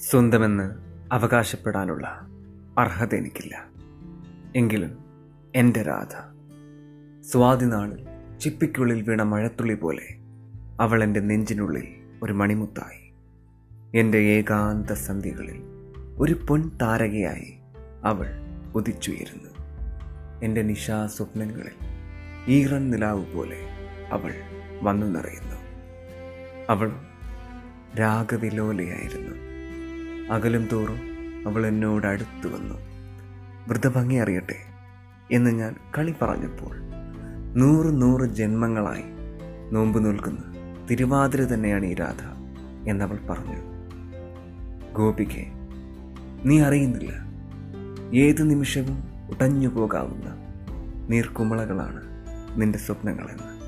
സ്വന്തമെന്ന് അവകാശപ്പെടാനുള്ള അർഹത എനിക്കില്ല. എങ്കിലും എന്റെ രാധ സ്വാതിനാളിൽ ചിപ്പിക്കുള്ളിൽ വീണ മഴത്തുള്ളി പോലെ അവൾ എന്റെ നെഞ്ചിനുള്ളിൽ ഒരു മണിമുത്തായി. എന്റെ ഏകാന്ത സന്ധികളിൽ ഒരു പൊൻ താരകയായി അവൾ ഉദിച്ചുയരുന്നു. എന്റെ നിശാ സ്വപ്നങ്ങളിൽ ഈറൻ നിലാവ് പോലെ അവൾ വന്നു നിറയുന്നു. അവൾ രാഗവിലോലയായിരുന്നു. അകലും തോറും അവൾ എന്നോട് അടുത്തു വന്നു. വൃദ്ധഭംഗി അറിയട്ടെ എന്ന് ഞാൻ കളി പറഞ്ഞപ്പോൾ നൂറ് നൂറ് ജന്മങ്ങളായി നോമ്പ് നിൽക്കുന്ന തിരുവാതിര തന്നെയാണ് ഈ രാധ എന്നവൾ പറഞ്ഞു. ഗോപികെ നീ അറിയുന്നില്ല. ഏത് നിമിഷവും ഉടഞ്ഞു പോകാവുന്ന നീർക്കുമളകളാണ് നിന്റെ സ്വപ്നങ്ങളെന്ന്.